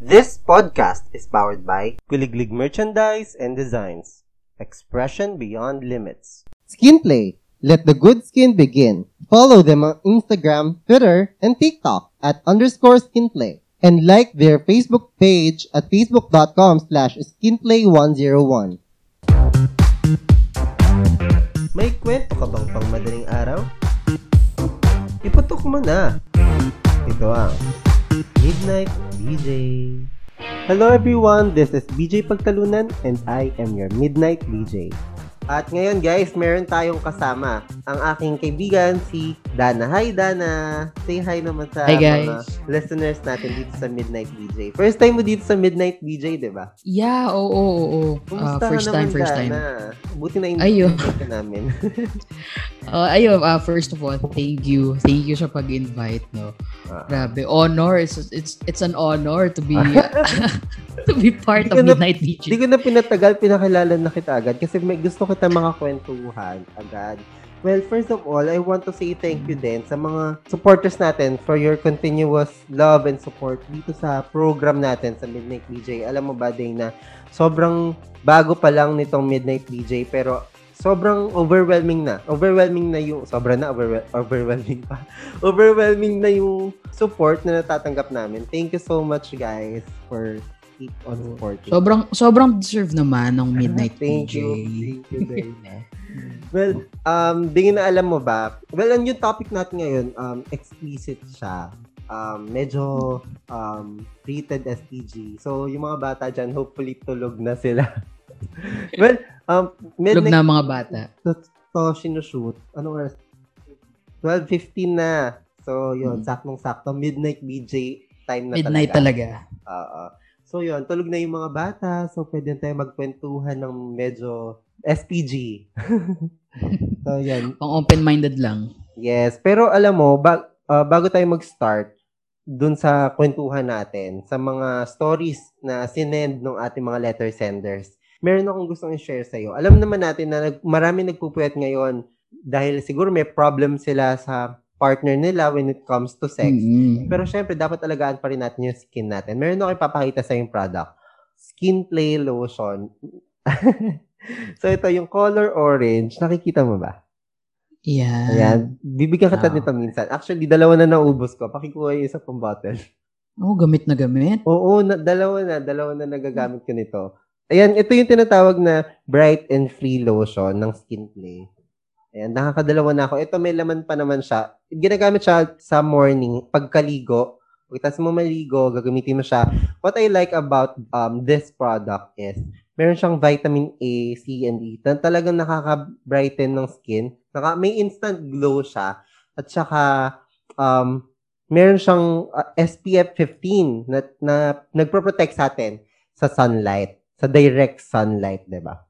This podcast is powered by Kuliglig Merchandise and Designs. Expression beyond limits. Skinplay. Let the good skin begin. Follow them on Instagram, Twitter, and TikTok at underscore skinplay. And like their Facebook page at facebook.com slash skinplay101. May kwento ka bang pang madaling araw? Iputok mo na. Ito ang Midnight BJ. Hello everyone, this is BJ Pagtalunan and I am your Midnight BJ. At ngayon guys, meron tayong kasama ang aking kaibigan si Dana. Hi Dana! Say hi naman sa Hi, guys. mga listeners natin dito sa Midnight BJ. First time mo dito sa Midnight BJ, di ba? Yeah, oo, oo, oo. Ka first time, first time. Dana? Buti na Ayun. invite ka namin. Uh, ayun, ah, first of all, thank you. Thank you sa pag-invite, no. Ah. Grabe, honor. It's it's it's an honor to be to be part ko of na- Midnight Hindi ko na pinatagal, pinakilala na kita agad kasi may gusto kita mga kwentuhan agad. Well, first of all, I want to say thank you din sa mga supporters natin for your continuous love and support dito sa program natin sa Midnight DJ. Alam mo ba, Dana, sobrang bago pa lang nitong Midnight DJ pero sobrang overwhelming na. Overwhelming na yung, sobra na, overwhel- overwhelming pa. overwhelming na yung support na natatanggap namin. Thank you so much, guys, for keep on supporting. Sobrang sobrang deserve naman ng Midnight Thank DJ. you. Thank you, Dana. well, um, di na alam mo ba? Well, ang yung topic natin ngayon, um, explicit siya. Um, medyo um, rated as PG. So, yung mga bata dyan, hopefully tulog na sila. well, um, Tulog midnight na mga bata. to, to sinushoot. Anong oras? 12.15 na. So, yun, Hmm. saktong-sakto. Midnight BJ time na Midnight talaga. talaga. Oo. So yun, tulog na yung mga bata. So pwede tayo magkwentuhan ng medyo SPG. so yun. Pang open-minded lang. Yes. Pero alam mo, ba- ah, bago tayo mag-start dun sa kwentuhan natin, sa mga stories na sinend ng ating mga letter senders, meron akong gustong i-share sa'yo. Alam naman natin na nag- marami nagpupuyat ngayon dahil siguro may problem sila sa partner nila when it comes to sex. Mm-mm. Pero syempre, dapat alagaan pa rin natin yung skin natin. Meron ako ipapakita sa yung product. Skin Play Lotion. so, ito yung color orange. Nakikita mo ba? Yan. Ayan. Bibigyan kita Ah. nito minsan. Actually, dalawa na naubos ko. Pakikuha yung isa pang bottle. Oh, gamit na gamit. Oo, na, dalawa na. Dalawa na nagagamit ko nito. Ayan, ito yung tinatawag na Bright and Free Lotion ng Skin Play. Ayan, nakakadalawa na ako. Ito may laman pa naman siya. Ginagamit siya sa morning, pagkaligo. Pagkatapos mo maligo, gagamitin mo siya. What I like about um this product is, meron siyang vitamin A, C, and E. Na talagang nakaka-brighten ng skin. Naka, may instant glow siya. At saka, um, meron siyang uh, SPF 15 na, na nagpro-protect sa atin sa sunlight, sa direct sunlight, 'di ba?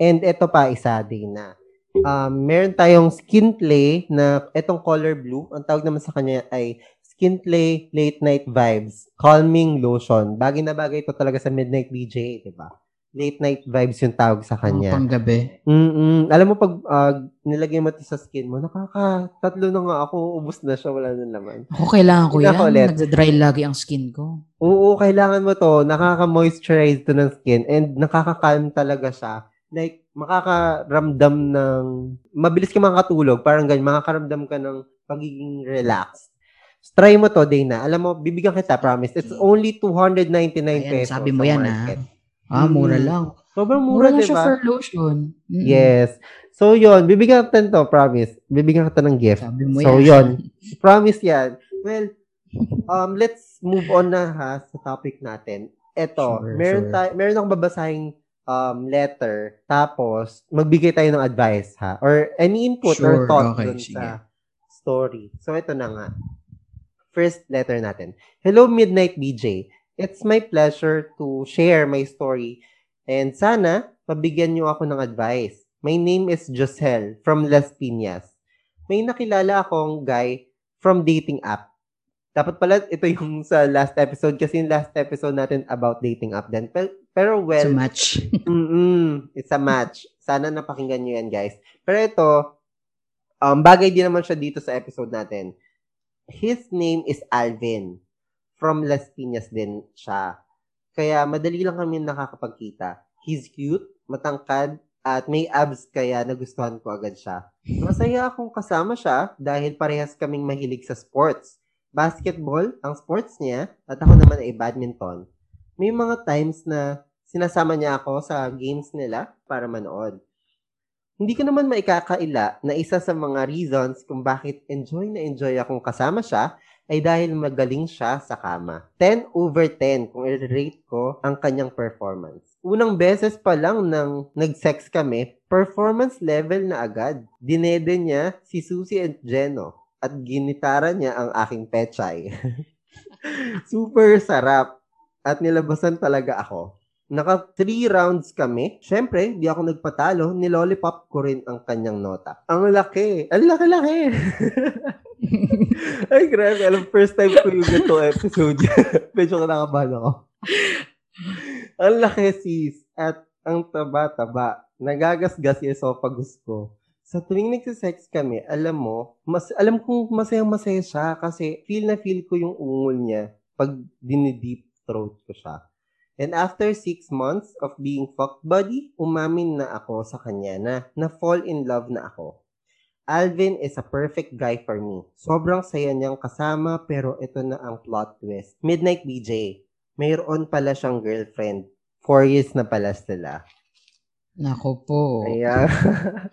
And ito pa isa din na um, meron tayong Skin Play na itong color blue. Ang tawag naman sa kanya ay Skin Play Late Night Vibes Calming Lotion. Bagay na bagay ito talaga sa Midnight DJ, 'di ba? Late night vibes yung tawag sa kanya. pang gabi. Mm Alam mo, pag ah, nilagay mo ito sa skin mo, nakaka, tatlo na nga ako, ubus na siya, wala na naman. Ako kailangan ko yan. ulit. Nagda-dry lagi ang skin ko. Oo, kailangan mo to. Nakaka-moisturize to ng skin and nakaka-calm talaga siya. Like, makakaramdam ng, mabilis ka makakatulog, parang ganyan, makakaramdam ka ng pagiging relaxed. Try mo to, Dana. Alam mo, bibigyan kita, promise. It's only 299 Ayan, pesos. sabi mo yan, market. Ah, mura Mm. lang. Sobrang Mura, mura, lang di siya ba? for lotion. Mm-mm. Yes. So, yon Bibigyan kita to, promise. Bibigyan kita ng gift. Sabi mo So, yan. yon Promise yan. Well, um, let's move on na ha sa topic natin. Ito, Sure, meron, sure. tayo, meron akong babasahing um, letter. Tapos, magbigay tayo ng advice ha. Or any input or Sure, thought okay, dun sige. sa story. So, ito na nga. First letter natin. Hello, Midnight BJ. It's my pleasure to share my story. And sana, pabigyan niyo ako ng advice. My name is Josel from Las Piñas. May nakilala akong guy from dating app. Dapat pala ito yung sa last episode kasi yung last episode natin about dating app din. Pero, well, It's a match. Mm-mm. It's a match. Sana napakinggan nyo yan, guys. Pero ito, um, bagay din naman siya dito sa episode natin. His name is Alvin from Las Piñas din siya. Kaya madali lang kami nakakapagkita. He's cute, matangkad, at may abs kaya nagustuhan ko agad siya. Masaya akong kasama siya dahil parehas kaming mahilig sa sports. Basketball, ang sports niya, at ako naman ay badminton. May mga times na sinasama niya ako sa games nila para manood. Hindi ko naman maikakaila na isa sa mga reasons kung bakit enjoy na enjoy akong kasama siya ay dahil magaling siya sa kama. 10 over 10 kung i-rate ko ang kanyang performance. Unang beses pa lang nang nag-sex kami, performance level na agad. Dinede niya si Susie and Jeno at ginitara niya ang aking pechay. Super sarap at nilabasan talaga ako. Naka three rounds kami. Siyempre, di ako nagpatalo. Nilollipop ko rin ang kanyang nota. Ang laki. Ang laki-laki. Ay, grabe. Alam, first time ko yung ganito episode. Medyo kinakabahan ako. ang laki, sis. At ang taba-taba. Nagagasgas yung esophagus ko. Sa tuwing nagsisex kami, alam mo, mas, alam kong masayang-masaya siya kasi feel na feel ko yung ungol niya pag dinideep throat ko siya. And after six months of being fucked buddy, umamin na ako sa kanya na na-fall in love na ako. Alvin is a perfect guy for me. Sobrang saya niyang kasama pero ito na ang plot twist. Midnight BJ. Mayroon pala siyang girlfriend. Four years na pala sila. Nako po. Ayan.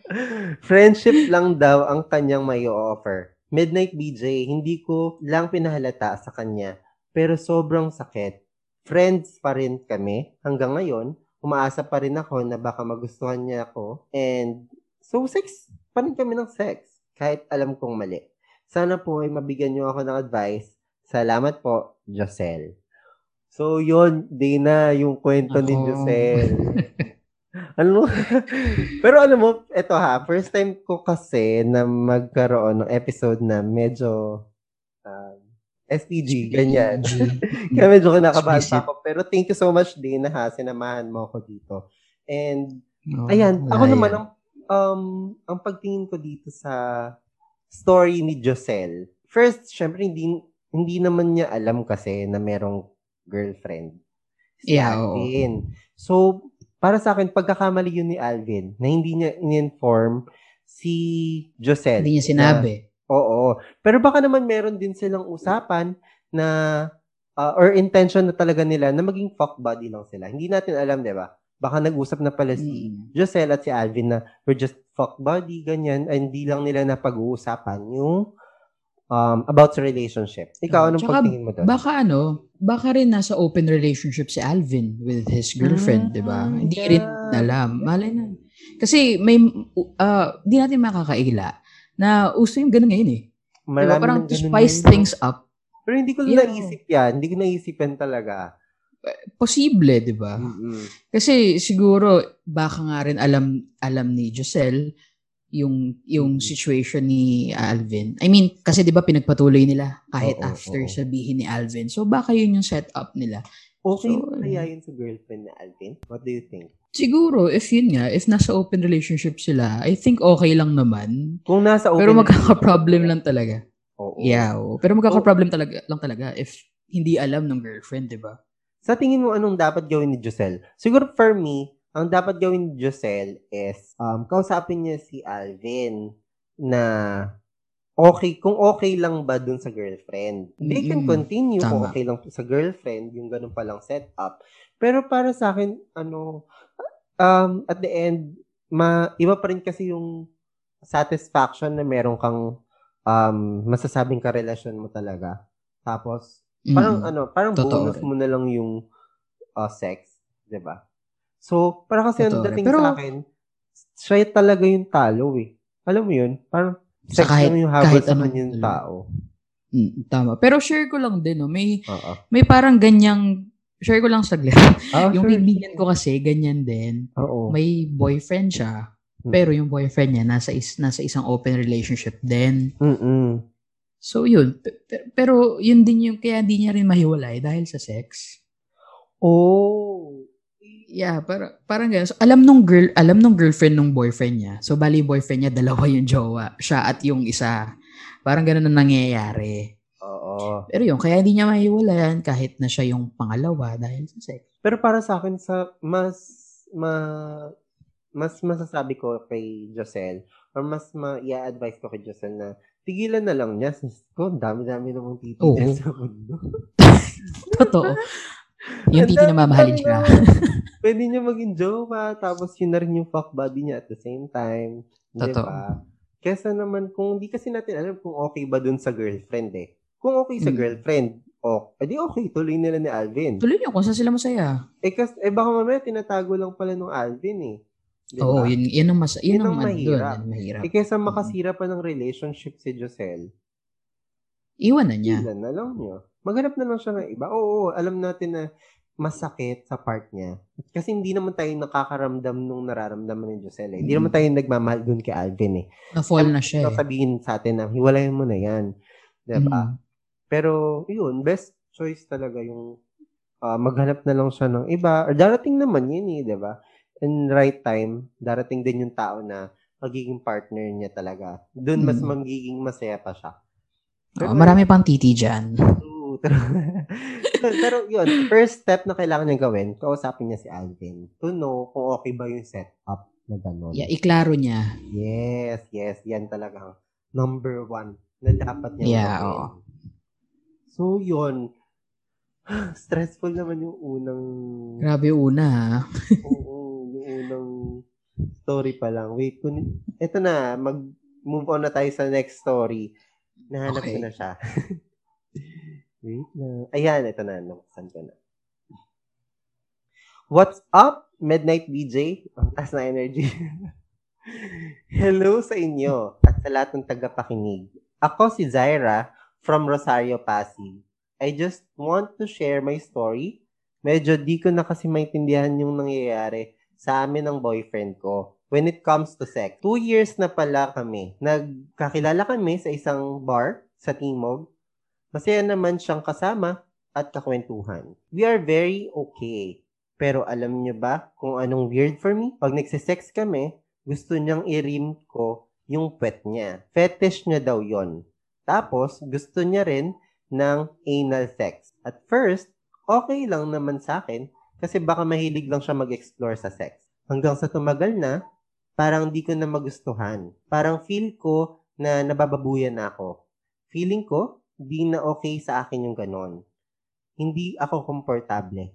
Friendship lang daw ang kanyang may offer. Midnight BJ, hindi ko lang pinahalata sa kanya, pero sobrang sakit. Friends pa rin kami hanggang ngayon. Umaasa pa rin ako na baka magustuhan niya ako. And so sex pa rin kami ng sex. Kahit alam kong mali. Sana po ay mabigyan niyo ako ng advice. Salamat po, Jocel. So, yun, Dana, yung kwento ni Ako. Jocel. ano? Pero alam mo, eto ha, first time ko kasi na magkaroon ng episode na medyo um, SPG, ganyan. Kaya medyo kinakabahan pa ako. Pero thank you so much, Dana, ha. Sinamahan mo ako dito. And, Oh, ayan, ako naman, ang, um, ang pagtingin ko dito sa story ni Jocel, first, syempre, hindi, hindi naman niya alam kasi na merong girlfriend. Si Yeah, oo. Alvin. So, para sa akin, pagkakamali yun ni Alvin, na hindi niya in-inform si Jocel. Hindi niya na- sinabi. Oo. Pero baka naman meron din silang usapan na uh, or intention na talaga nila na maging fuck buddy lang sila. Hindi natin alam, 'di ba? Baka nag-usap na pala si Mm. Jocel at si Alvin na we're just fuck buddy, ganyan. Ay, hindi lang nila napag-uusapan yung um, about sa relationship. Ikaw, anong Tsaka, pagtingin mo doon? Baka ano, baka rin nasa open relationship si Alvin with his girlfriend, Mm, di ba? Hindi yeah. rin alam. Malay na. Kasi may, uh, di natin makakaila na uso yung ganun ngayon eh. Diba? Marami Parang ng to spice ngayon. things up, Pero hindi ko Yeah. naisip yan. Hindi ko naisip yan talaga. Posible, di ba? Mm-mm. Kasi siguro baka nga rin alam alam ni Giselle yung yung Mhm. situation ni Alvin. I mean, kasi 'di ba pinagpatuloy nila kahit Oo, after oo. sabihin ni Alvin. So baka yun yung setup nila. Okay So, kaya yun sa girlfriend ni Alvin? What do you think? Siguro if yun nga, if nasa open relationship sila, I think okay lang naman. Kung nasa open Pero magkaka-problem lang talaga. Oo. Yeah, oo. pero magkaka-problem talaga lang talaga if hindi alam ng girlfriend, 'di ba? Sa tingin mo, anong dapat gawin ni Giselle? Siguro for me, ang dapat gawin ni Giselle is um, kausapin niya si Alvin na okay, kung okay lang ba dun sa girlfriend. They can continue kung tama. okay lang sa girlfriend, yung ganun palang setup. Pero para sa akin, ano, um, at the end, ma, iba pa rin kasi yung satisfaction na meron kang um, masasabing karelasyon mo talaga. Tapos, Parang Mm. ano, parang Totoo bonus rin. mo na lang yung uh, sex, 'di ba? So, parang kasi ang Totoo rin. dating Pero- sa akin, siya talaga yung talo eh. Alam mo yun? Parang sex kahit- yung habol sa kanya yung tao. Mm, tama. Pero share ko lang din, no? May Oo. may parang ganyang share ko lang saglit. Ah, yung sure. kaibigan ko kasi ganyan din. Oo. May boyfriend siya, Hmm. pero yung boyfriend niya nasa is, nasa isang open relationship din. Mm-mm. So yun, Pe- pe- pero yun din yung kaya hindi niya rin mahiwalay dahil sa sex. Oh. Yeah, para, parang ganun. So, alam nung girl, alam nung girlfriend nung boyfriend niya. So bali boyfriend niya dalawa yung jowa, siya at yung isa. Parang ganun ang nangyayari. Oo. Pero yun, kaya hindi niya mahiwalayan kahit na siya yung pangalawa dahil sa sex. Pero para sa akin, sa mas, ma, mas masasabi ko kay Jocel, or mas ma, i-advise ko kay Jocel na tigilan na lang niya. Ko, dami-dami namang titi Oo. dyan sa mundo. Totoo. Yung Ang titi na mamahalin siya. naman. Pwede niya maging jowa, tapos yun na rin yung fuck buddy niya at the same time. Di Totoo. ba? Kesa naman, kung hindi kasi natin alam kung okay ba dun sa girlfriend eh. Kung okay sa Mm. girlfriend, oh, edi okay, tuloy nila ni Alvin. Tuloy niyo kung saan sila masaya. Eh, kas, eh baka mamaya tinatago lang pala nung Alvin eh. Di Oo, yun, yun ang mas, yun, Yun ang, ang ano doon, mahirap. yun mahirap. Eh, kesa makasira pa ng relationship si Jocel, Iwan na niya. ilan na lang niyo. Maghanap na lang siya ng iba. Oo, alam natin na masakit sa part niya. Kasi hindi naman tayo nakakaramdam nung nararamdaman ni Jocel eh. Hindi Mm. naman tayo nagmamahal dun kay Alvin eh. Na-fall na siya eh. sabihin sa atin na, hiwalayan mo na yan. Diba? Mm. Pero, yun, best choice talaga yung ah, maghanap na lang siya ng iba. Or darating naman yun eh, diba? In right time, darating din yung tao na magiging partner niya talaga. Doon mas Mm. magiging masaya pa siya. Oo, marami pang titi dyan. Oo, pero, pero yun, first step na kailangan niya gawin, kausapin niya si Alvin to know kung okay ba yung setup na gano'n. Yeah, iklaro niya. Yes, yes, yan talaga number one na dapat niya Yeah, gawin. oo. So, yun. Stressful naman yung unang, Grabe una ha. oo, unang story pa lang. Wait, kun, eto na, mag-move on na tayo sa next story. Nahanap ko Okay. na siya. Wait na. Ayan, ito na. Nabuksan ko na. What's up, Midnight BJ? Ang taas na energy. Hello sa inyo at sa lahat ng tagapakinig. Ako si Zaira from Rosario, Pasig. I just want to share my story. Medyo di ko na kasi maintindihan yung nangyayari sa amin ng boyfriend ko when it comes to sex. Two years na pala kami. Nagkakilala kami sa isang bar sa Timog. Masaya naman siyang kasama at kakwentuhan. We are very okay. Pero alam niyo ba kung anong weird for me? Pag nagsisex kami, gusto niyang i-rim ko yung pet niya. Fetish niya daw yon. Tapos, gusto niya rin ng anal sex. At first, okay lang naman sa akin kasi baka mahilig lang siya mag-explore sa sex. Hanggang sa tumagal na, parang di ko na magustuhan. Parang feel ko na nabababuyan na ako. Feeling ko, di na okay sa akin yung ganon. Hindi ako komportable.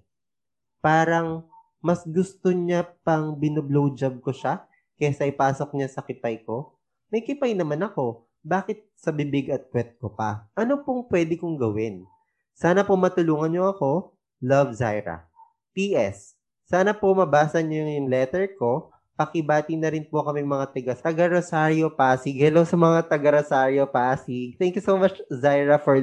Parang mas gusto niya pang binoblowjob ko siya kesa ipasok niya sa kipay ko. May kipay naman ako. Bakit sa bibig at puwet ko pa? Ano pong pwede kong gawin? Sana po matulungan niyo ako. Love, Zaira. P.S. Sana po mabasa niyo yung letter ko. Pakibati na rin po kami mga taga, taga Rosario, Pasig. Hello sa mga taga Rosario, Pasig. Thank you so much, Zaira, for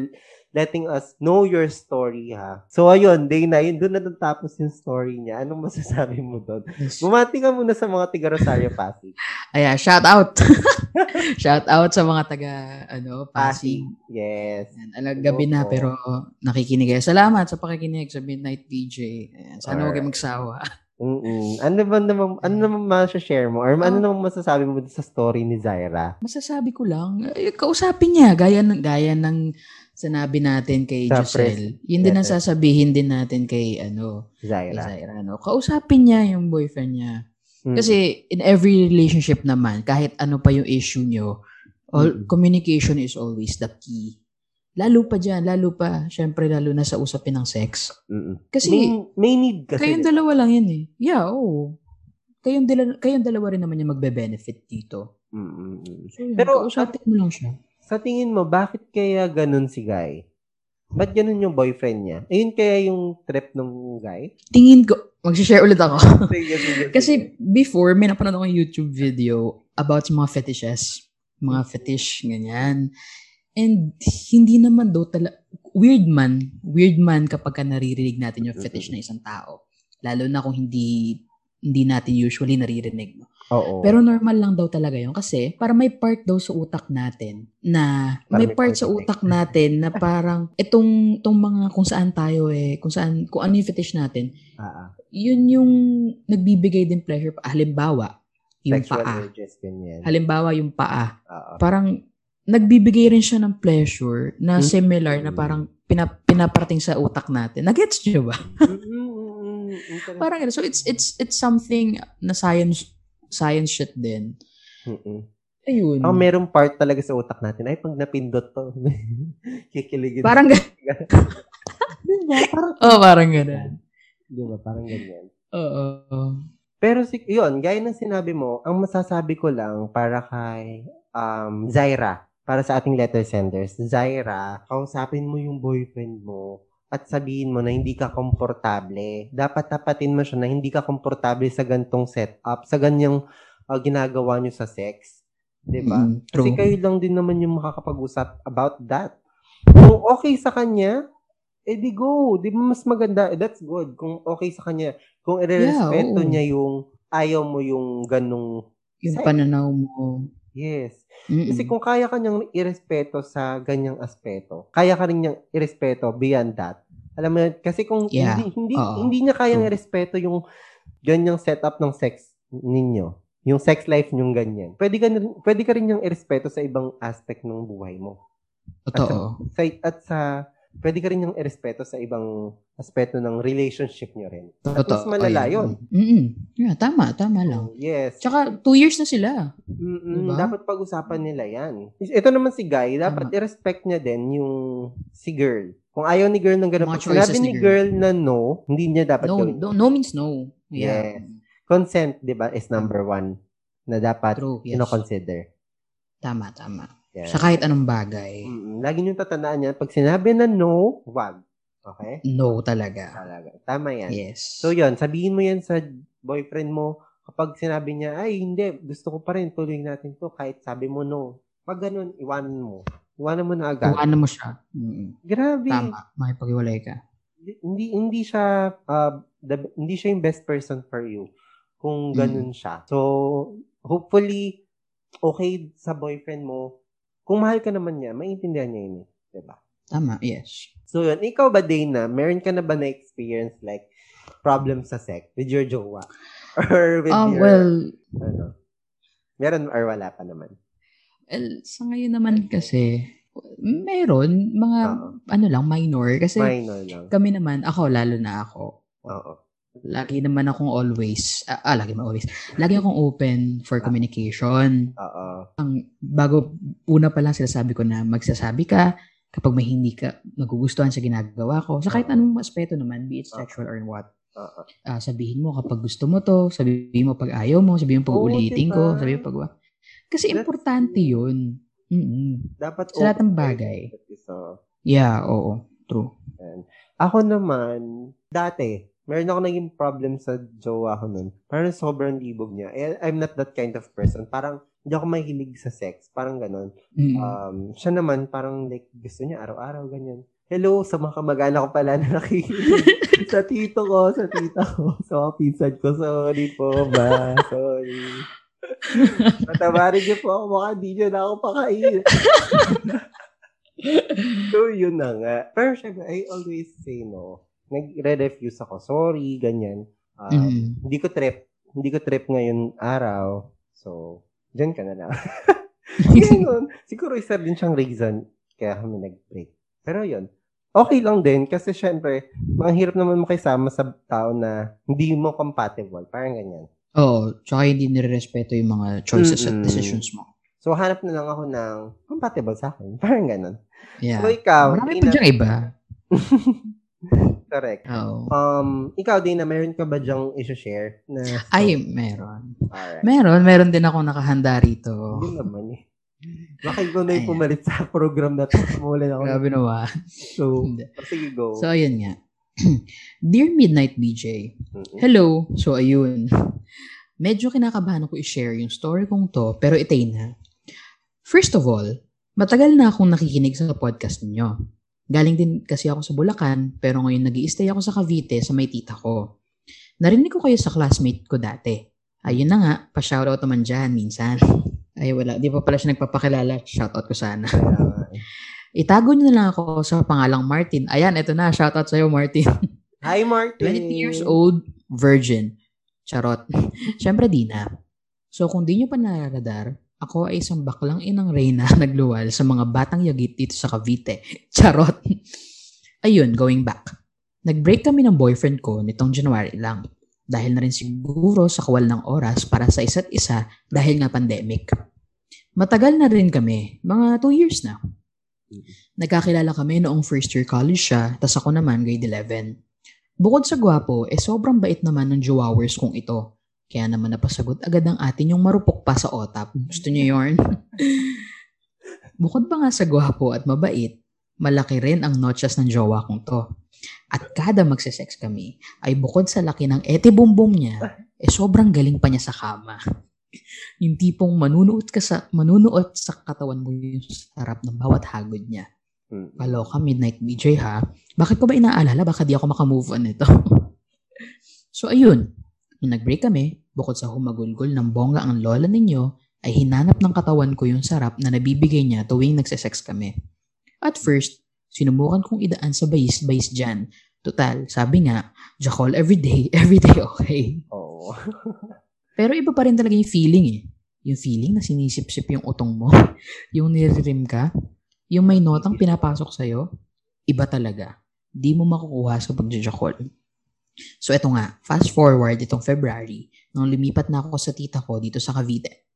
letting us know your story, ha. So, ayun, day na yun. Doon na natapos yung story niya. Anong masasabi mo doon? Bumati ka muna sa mga taga Rosario, Pasig. Ayan, shout out. shout out sa mga taga, ano, Pasig. Yes. Ayan, alag gabi na, pero nakikinig kayo. Salamat sa pakikinig sa Midnight PJ. Ayan, sana huwag magsawa. Mm-mm. Ano ba naman, ano naman ma-share mo? Or ano Ah. naman masasabi mo sa story ni Zaira? Masasabi ko lang, eh, kausapin niya, gaya ng, gaya ng sinabi natin kay Sa Giselle. Yun din ang sasabihin din natin kay, ano, kay Zaira. Zaira. No? Kausapin niya yung boyfriend niya. Mm. Kasi in every relationship naman, kahit ano pa yung issue nyo, all, Mm-mm. communication is always the key. Lalo pa dyan, lalo pa, syempre lalo na sa usapin ng sex. Mm-mm. Kasi, may, may need kasi. kayong dalawa lang yan eh. Yeah, oo. Kayong, dala, kayong dalawa rin naman yung magbe-benefit dito. Mm-mm. So, yun, Pero, kausapin mo lang siya. Sa tingin mo, bakit kaya ganun si Guy? Ba't ganun yung boyfriend niya? Ayun kaya yung trip ng guy? Tingin ko, mag-share ulit ako. Sige, sige, Kasi before, may napanood akong YouTube video about mga fetishes. Mga fetish, ganyan. And hindi naman daw tala weird man, weird man kapag ka naririnig natin yung fetish ng isang tao. Lalo na kung hindi hindi natin usually naririnig. No? Oo. Pero normal lang daw talaga yun kasi para may part daw sa utak natin na Para may may part part sa utak natin na parang itong itong mga kung saan tayo eh, kung saan kung ano yung fetish natin, ah. yun yung nagbibigay din pleasure. Halimbawa, yung Sexual paa. urges, ganyan. Halimbawa, yung paa. Oo. Parang nagbibigay rin siya ng pleasure na Hmm. similar na parang pinap- pinaparating sa utak natin. Nagets niyo ba? Mm-mm, interesting. Parang ganun. So it's it's it's something na science science shit din. Mm-mm. Ayun. Ako, merong part talaga sa utak natin. Ay, pag napindot to, kikiligin. Parang gan- diba? Parang, oh, parang ganun. diba? Parang ganyan. Oo. Pero, si, yun, gaya ng sinabi mo, ang masasabi ko lang para kay um, Zaira, para sa ating letter senders, Zaira, kausapin mo yung boyfriend mo at sabihin mo na hindi ka komportable. Dapat tapatin mo siya na hindi ka komportable sa gantong setup, sa ganyang uh, ginagawa niyo sa sex. 'Di ba? Mm, Kasi kayo lang din naman yung makakapag-usap about that. Kung okay sa kanya, edi go. Di ba mas maganda? Eh, That's good. Kung okay sa kanya. Kung irerespeto oo. niya yung ayaw mo yung ganong Yung Sex. pananaw mo. Yes. Mm-mm. Kasi kung kaya ka niyang irespeto sa ganyang aspeto, kaya ka rin niyang irespeto beyond that. Alam mo, kasi kung Yeah. hindi hindi hindi niya kayang irespeto yung ganyang setup ng sex ninyo, yung sex life niyong ganyan. Pwede ka rin, pwede ka rin niyang irespeto sa ibang aspect ng buhay mo. Totoo. Sa at sa pwede ka rin niyang irespeto sa ibang aspeto ng relationship niyo rin. At Totoo. mas malala Ayun. yun. Mm-mm. Yeah, tama. Tama lang. Yes. Tsaka, two years na sila. Mm-mm, Diba? Dapat pag-usapan nila yan. Ito naman si Guy, dapat Tama. i-respect niya din yung si girl. Kung ayaw ni girl ng ganun, pag sinabi ni ni girl na no, hindi niya dapat No, gawin. no, no means no. Yeah. Yes. Consent, di ba, is number one na dapat True. Yes. ino-consider. Tama, tama. Yeah. Sa kahit anong bagay. Mm-mm. Lagi niyong tatandaan yan, pag sinabi na no, wag. Okay? No talaga. Talaga. Tama yan. Yes. So, yun, sabihin mo yan sa boyfriend mo kapag sinabi niya, ay, hindi, gusto ko pa rin, tuloy natin to kahit sabi mo no. Pag ganun, iwanan mo. Iwanan mo na agad. Iwanan mo siya. Mm-mm. Grabe. Tama. Makipag-iwalay ka. Hindi hindi siya uh, the, hindi siya yung best person for you kung ganun siya. So, hopefully okay sa boyfriend mo. Kung mahal ka naman niya, maintindihan niya yun, eh. 'di ba? Tama. Yes. So, yun. Ikaw ba, Dana, meron ka na ba na-experience like problem sa sex with your jowa? Or with Um, your, well, ano? Meron or wala pa naman? well, sa ngayon naman kasi, meron, mga, Oo. ano lang, minor. Kasi Minor lang. kami naman, ako, lalo na ako, Oo. Lagi naman akong always, ah, ah, lagi naman always, lagi akong open for communication. Oo. Bago, una pa lang sinasabi ko na magsasabi ka kapag may hindi ka nagugustuhan sa ginagawa ko. Sa kahit anong aspeto naman, be it sexual or what. Ah, sabihin mo kapag gusto mo to, sabihin mo pag ayaw mo, sabihin mo pag ulitin diba? ko, sabihin mo pag wa- Kasi That's importante yun. Mm-mm. Dapat Sa lahat ng bagay. isa. Yeah, oo. True. Ako naman, dati, meron ako naging problem sa jowa ko nun. Parang sobrang libog niya. Eh, I'm not that kind of person. Parang, hindi ako mahilig sa sex. Parang ganon. Mm. Um, siya naman, parang like, gusto niya araw-araw, ganyan. Hello, sa mga kamag-anak ko pala na nakikinig. sa tito ko, sa tita ko, sa mga pinsan ko. Sorry po ba? Sorry. Patawarin niyo po ako, baka di niyo na ako pakain. so, yun na nga. Pero syempre, I always say no. Nagre-refuse ako. Sorry, ganyan. Um, Mm. Hindi ko trip. Hindi ko trip ngayon araw. So, dyan ka na lang. Ganun. Siguro isa din siyang reason kaya kami nag-break. Pero yun, okay lang din kasi syempre, mahirap naman makisama sa tao na hindi mo compatible. Parang ganyan. Oo, tsaka hindi nire-respeto yung mga choices Mm-mm. at decisions mo. So, hanap na lang ako ng compatible sa akin. Parang ganun. Yeah. So, ikaw, Marami pa diyang iba. correct. Oo. Um, ikaw, Dina, meron ka ba dyang i-share? Na, Ay, meron. Alright. Meron, meron din ako nakahanda rito. Yun naman eh. Baka ikaw na yung pumalit sa program na to. Mula ako. Grabe naman. So, Hindi. sige, go. So, ayun nga. Dear Midnight BJ, Mm-mm. Hello! So, ayun. Medyo kinakabahan ako i-share yung story kong to, pero itay na. First of all, matagal na akong nakikinig sa podcast ninyo. Galing din kasi ako sa Bulacan, pero ngayon nag stay ako sa Cavite sa may tita ko. Narinig ko kayo sa classmate ko dati. Ayun na nga, pa-shoutout naman dyan minsan. Ay, wala. Di pa pala siya nagpapakilala. Shoutout ko sana. Itago niyo na lang ako sa pangalang Martin. Ayan, eto na. Shoutout sa'yo, Martin. Hi, Martin. 20 years old, virgin. Charot. Siyempre, di na. So, kung di nyo pa nararadar, Ako ay isang baklang inang reyna nagluwal sa mga batang yagit dito sa Cavite. Charot. Ayun, going back. Nag-break kami ng boyfriend ko nitong January lang. Dahil na rin siguro sa kawal ng oras para sa isa't isa dahil nga pandemic. Matagal na rin kami, mga 2 years na. Nagkakilala kami noong first year college siya, tas ako naman grade 11. Bukod sa gwapo, eh sobrang bait naman ng jowawers kong ito. Kaya naman napasagot agad ang atin yung marupok pa sa otap. Gusto niyo yarn? Bukod pa nga sa gwapo at mabait, malaki rin ang noches ng jowa kong to. At kada magsesex kami, ay bukod sa laki ng ete bumbum niya, eh sobrang galing pa niya sa kama. yung tipong manunuot ka sa, manunuot sa katawan mo yung sarap ng bawat hagod niya. Mm. Kaloka, Midnight BJ ha. Bakit ko ba inaalala? Baka di ako makamove on ito. so ayun, nung nag-break kami, bukod sa humagulgol ng bongga ang lola ninyo, ay hinanap ng katawan ko yung sarap na nabibigay niya tuwing nagsesex kami. At first, sinubukan kong idaan sa bayis-bayis dyan. Total, sabi nga, Jackal everyday, everyday okay. Oo. Pero iba pa rin talaga yung feeling eh. Yung feeling na sinisip-sip yung utong mo, yung niririm ka, yung may notang pinapasok sa'yo, iba talaga. Di mo makukuha sa pagjajakol. So eto nga, fast forward itong February, nung lumipat na ako sa tita ko dito sa Cavite.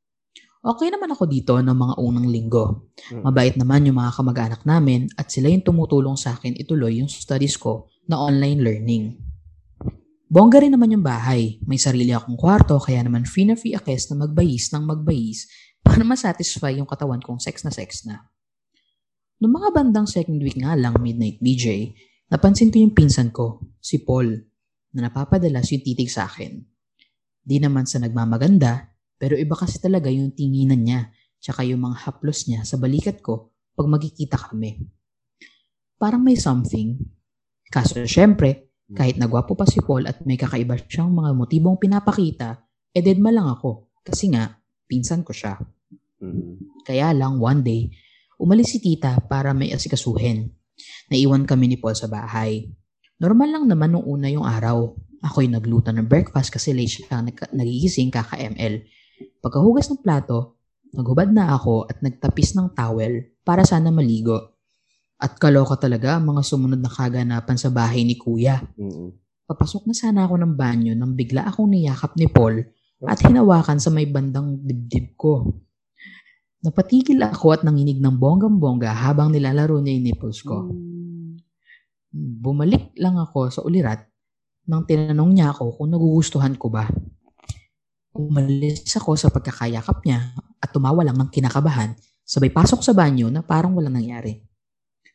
Okay naman ako dito ng mga unang linggo. Mm. Mabait naman yung mga kamag-anak namin at sila yung tumutulong sa akin ituloy yung studies ko na online learning. Bongga rin naman yung bahay. May sarili akong kwarto kaya naman free na free akes na magbayis ng magbayis para masatisfy yung katawan kong sex na sex na. Noong mga bandang second week nga lang, Midnight BJ, napansin ko yung pinsan ko, si Paul, na napapadalas yung titig sa akin. Di naman sa nagmamaganda, pero iba kasi talaga yung tinginan niya, tsaka yung mga haplos niya sa balikat ko pag magkikita kami. Parang may something. Kaso syempre, kahit nagwapo pa si Paul at may kakaiba siyang mga motibong pinapakita, eh deadma lang ako. Kasi nga, pinsan ko siya. Mm. Kaya lang, one day, umalis si tita para may asikasuhin. Naiwan kami ni Paul sa bahay. Normal lang naman nung una yung araw. Ako'y nagluto ng breakfast kasi late siya nag- nagigising kaka-ML. Pagkahugas ng plato, naghubad na ako at nagtapis ng towel para sana maligo. At kaloka talaga ang mga sumunod na kaganapan sa bahay ni kuya. Mm. Papasok na sana ako ng banyo nang bigla akong niyakap ni Paul at hinawakan sa may bandang dibdib ko. Napatigil ako at nanginig ng bonggang-bongga habang nilalaro niya yung nipples ko. Bumalik lang ako sa ulirat nang tinanong niya ako kung nagugustuhan ko ba. Umalis ako sa pagkakayakap niya at tumawa lang ng kinakabahan sabay pasok sa banyo na parang walang nangyari.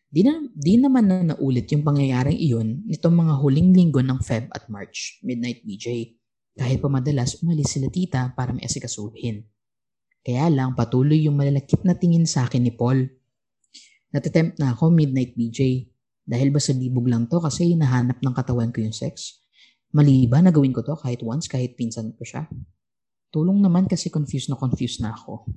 Di, na, di naman na naulit yung pangyayaring iyon nitong mga huling linggo ng Feb at March, Midnight BJ. Kahit pa madalas umalis sila tita para may asikasuhin. Kaya lang patuloy yung malalakip na tingin sa akin ni Paul. Natatempt na ako Midnight BJ. Dahil ba sa libog lang to kasi hinahanap ng katawan ko yung sex? Mali ba na gawin ko to kahit once kahit pinsan ko siya? Tulong naman kasi confused na confused na ako.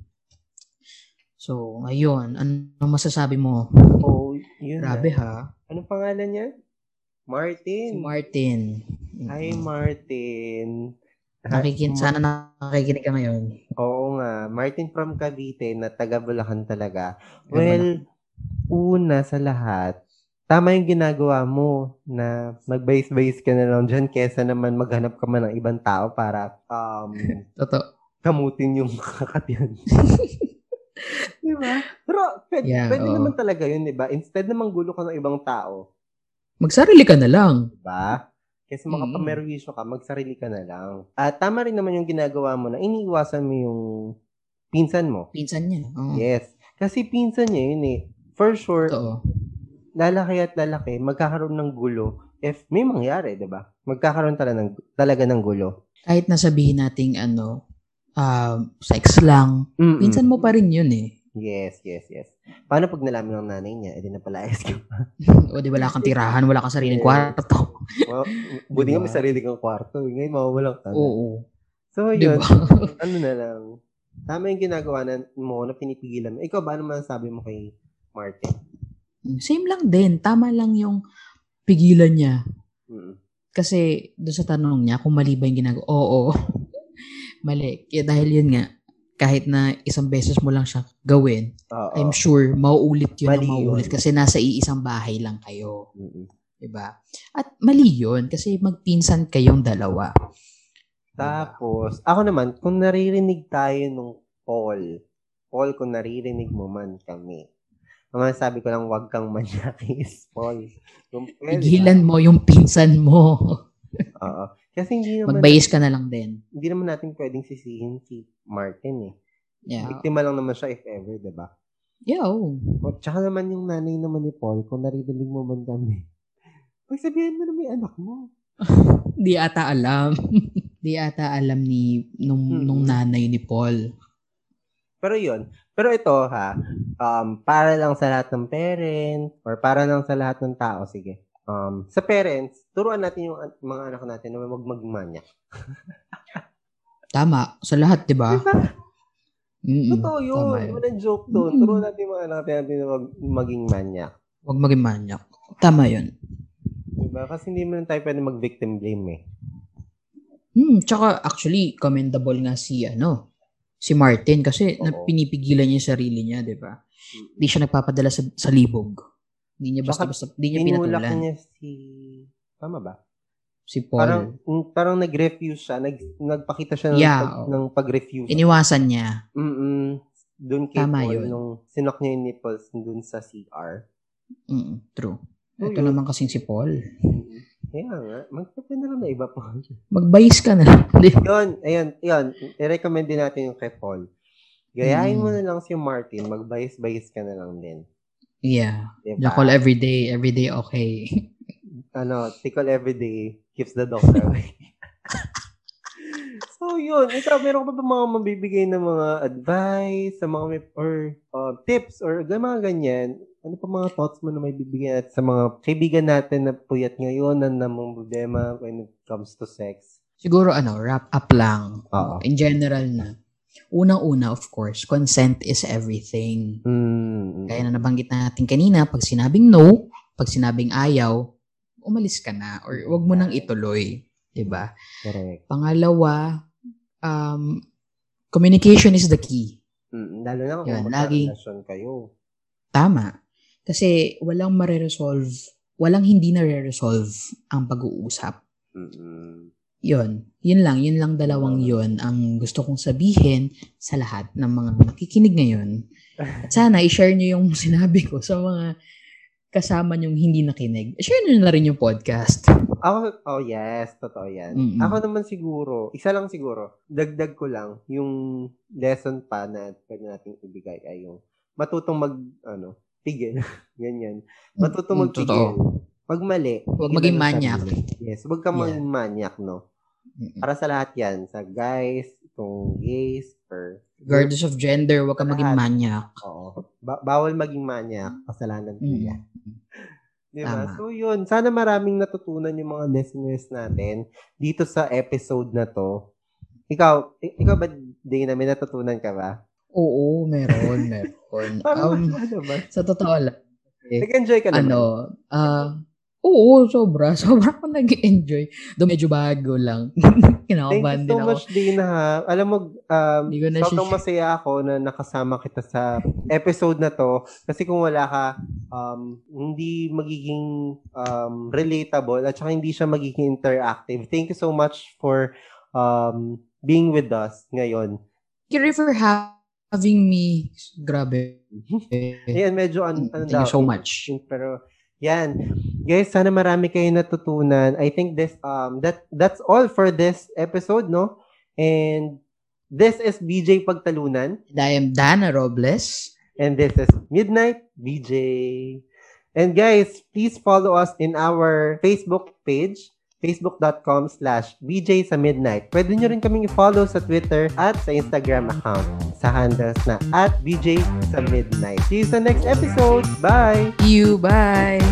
So, ayun. Anong masasabi mo? Oh, yun Grabe na. ha. Anong pangalan niya? Si Martin. Martin. Hi, Martin. Nakikin, sana nakikinig ka ngayon. Oo nga. Martin from Cavite na taga Bulacan talaga. Well, una sa lahat, tama yung ginagawa mo na mag-base-base ka na lang dyan kesa naman maghanap ka man ng ibang tao para um, Totoo. kamutin yung kakatiyan. di ba? Pero pwede, Yeah, pwede oo. naman talaga yun, di ba? Instead na manggulo ka ng ibang tao, Magsarili ka na lang. di ba? Kasi Mm. makapamerwisyo ka, magsarili ka na lang. At tama rin naman yung ginagawa mo na iniiwasan mo yung pinsan mo. Pinsan niya. Oo. Yes. Kasi pinsan niya yun eh. For sure, Totoo. Lalaki at lalaki, magkakaroon ng gulo if may mangyari, di ba? Magkakaroon talaga ng, talaga ng gulo. Kahit nasabihin nating ano, ah, sex lang, Mm-mm. pinsan mo pa rin yun eh. Yes, yes, yes. Paano pag nalaman ng nanay niya, edi napalayas ka pa. o di wala kang tirahan, wala kang sariling Yes. kwarto. Well, buti nga may Diba? sarili kang kwarto. Ngayon, mawawalan ka. Oo. So, yun. ba? ano na lang. Tama yung ginagawa na, mo na pinipigilan mo. Ikaw, ba ano man sabi mo kay Martin? Same lang din. Tama lang yung pigilan niya. Mm. Kasi doon sa tanong niya, kung mali ba yung ginagawa, oo. mali. Kaya dahil yun nga, kahit na isang beses mo lang siya gawin, Oo. I'm sure mauulit yun Mali na mauulit yun. kasi nasa iisang bahay lang kayo. Mm-mm. 'di ba? At mali yun kasi magpinsan kayong dalawa. Tapos, ako naman, kung naririnig tayo nung Paul, Paul, kung naririnig mo man kami, ang sabi ko lang, wag kang manyakis, Paul. Pigilan mo yung pinsan mo. Oo. Kasi hindi naman, Magbayis ka na lang din. hindi naman natin pwedeng sisihin si Martin eh. Yeah. Biktima lang naman siya if ever, di ba? Yeah, oh. O, Tsaka naman yung nanay naman ni Paul, kung naririnig mo man kami, pagsabihin mo na may anak mo. Di ata alam. Di ata alam ni nung, Hmm. nung nanay ni Paul. Pero yun. Pero ito ha, um, para lang sa lahat ng parents or para lang sa lahat ng tao, sige. Um, sa parents, turuan natin yung an- mga anak natin na wag magmanya. Tama. Sa lahat, di ba? Diba? Totoo yun. Tama yun. Walang joke doon. Mm. Turuan natin yung mga anak natin na wag maging manya. Huwag maging manyak. Tama yun. Diba? Kasi hindi mo tayo pwede mag-victim blame eh. Hmm, tsaka actually, commendable nga si, ano, si Martin kasi Oo. na pinipigilan niya yung sarili niya, di ba? Hindi siya nagpapadala sa, sa libog. Hindi niya basta-basta, hindi niya pinatulan. niya si... Tama ba? Si Paul. Parang, mm, parang nag-refuse siya. Nag, nagpakita siya ng, Yeah, pag, ng pag-refuse. Iniwasan niya. Mm-mm. Doon kay Tama Paul, yun. nung sinok niya yung nipples doon sa CR. Mm, true. Oo, Ito yun. naman kasing si Paul. Kaya nga, magpapin na lang na iba pa. Magbayis ka na yun, ayun, yun. I-recommend din natin yung kay Paul. Gayahin Mm. mo na lang si Martin, magbayis-bayis ka na lang din. yeah. Diba? Jackal every day. Every day okay. Ano, tickle every day keeps the doctor away. so, yun. Ikaw, meron ka ba mga mabibigay na mga advice sa mga may, or uh, tips or mga ganyan? Ano pa mga thoughts mo na may bibigyan at sa mga kaibigan natin na puyat ngayon na namang problema when it comes to sex? Siguro ano, wrap up lang. Oo. In general na. Unang-una, of course, consent is everything. Mm. Kaya na nabanggit natin kanina, pag sinabing no, pag sinabing ayaw, umalis ka na or wag mo nang ituloy. 'di ba? Correct. Pangalawa, um, communication is the key. Mm, lalo na kung Yan, magka-relasyon kayo. Tama. Kasi walang mare-resolve, walang hindi na-resolve ang pag-uusap. Mm-mm. Yun. Yun lang. Yun lang dalawang yun ang gusto kong sabihin sa lahat ng mga nakikinig ngayon. At sana i-share nyo yung sinabi ko sa mga kasama nyong hindi nakinig. Share nyo na rin yung podcast. Ako, oh yes, totoo yan. Mm-mm. Ako naman siguro, isa lang siguro, dagdag ko lang, yung lesson pa na pwede nating ibigay ay yung matutong mag, ano, pigil. Ganyan. Matutong Mm, magpigil. totoo. Pag mali, Huwag maging manyak. Yes, huwag ka Yeah. maging manyak, no? Para sa lahat yan. Sa guys, kung gays, or Regardless of gender, huwag ka maging manyak. Oo. Ba- bawal maging manyak. Kasalanan ko Mm. yan. Di ba? Tama. So, yun. Sana maraming natutunan yung mga listeners natin dito sa episode na to. Ikaw, ikaw ba, Dana, may natutunan ka ba? Oo, meron, meron. Um, ano ba? sa totoo lang, Nag-enjoy ka naman? ano, ah, oo, sobra. Sobra ako nag-enjoy. Doon medyo bago lang. Thank Kinakabahan you din so ako. much, Dina. ha. Alam mo, um, sobrang siya- masaya ako na nakasama kita sa episode na to. Kasi kung wala ka, um, hindi magiging um, relatable at saka hindi siya magiging interactive. Thank you so much for um, being with us ngayon. Thank you for having me. Grabe. Ayan, medyo an- ano Thank you daw, so much. Pero, yan. Guys, sana marami kayo natutunan. I think this, um, that, that's all for this episode, no? And this is BJ Pagtalunan. And I am Dana Robles. And this is Midnight BJ. And guys, please follow us in our Facebook page, facebook.com slash BJ sa Midnight. Pwede nyo rin kaming i-follow sa Twitter at sa Instagram account sa handles na at BJ sa Midnight. See you sa next episode. Bye! You, bye!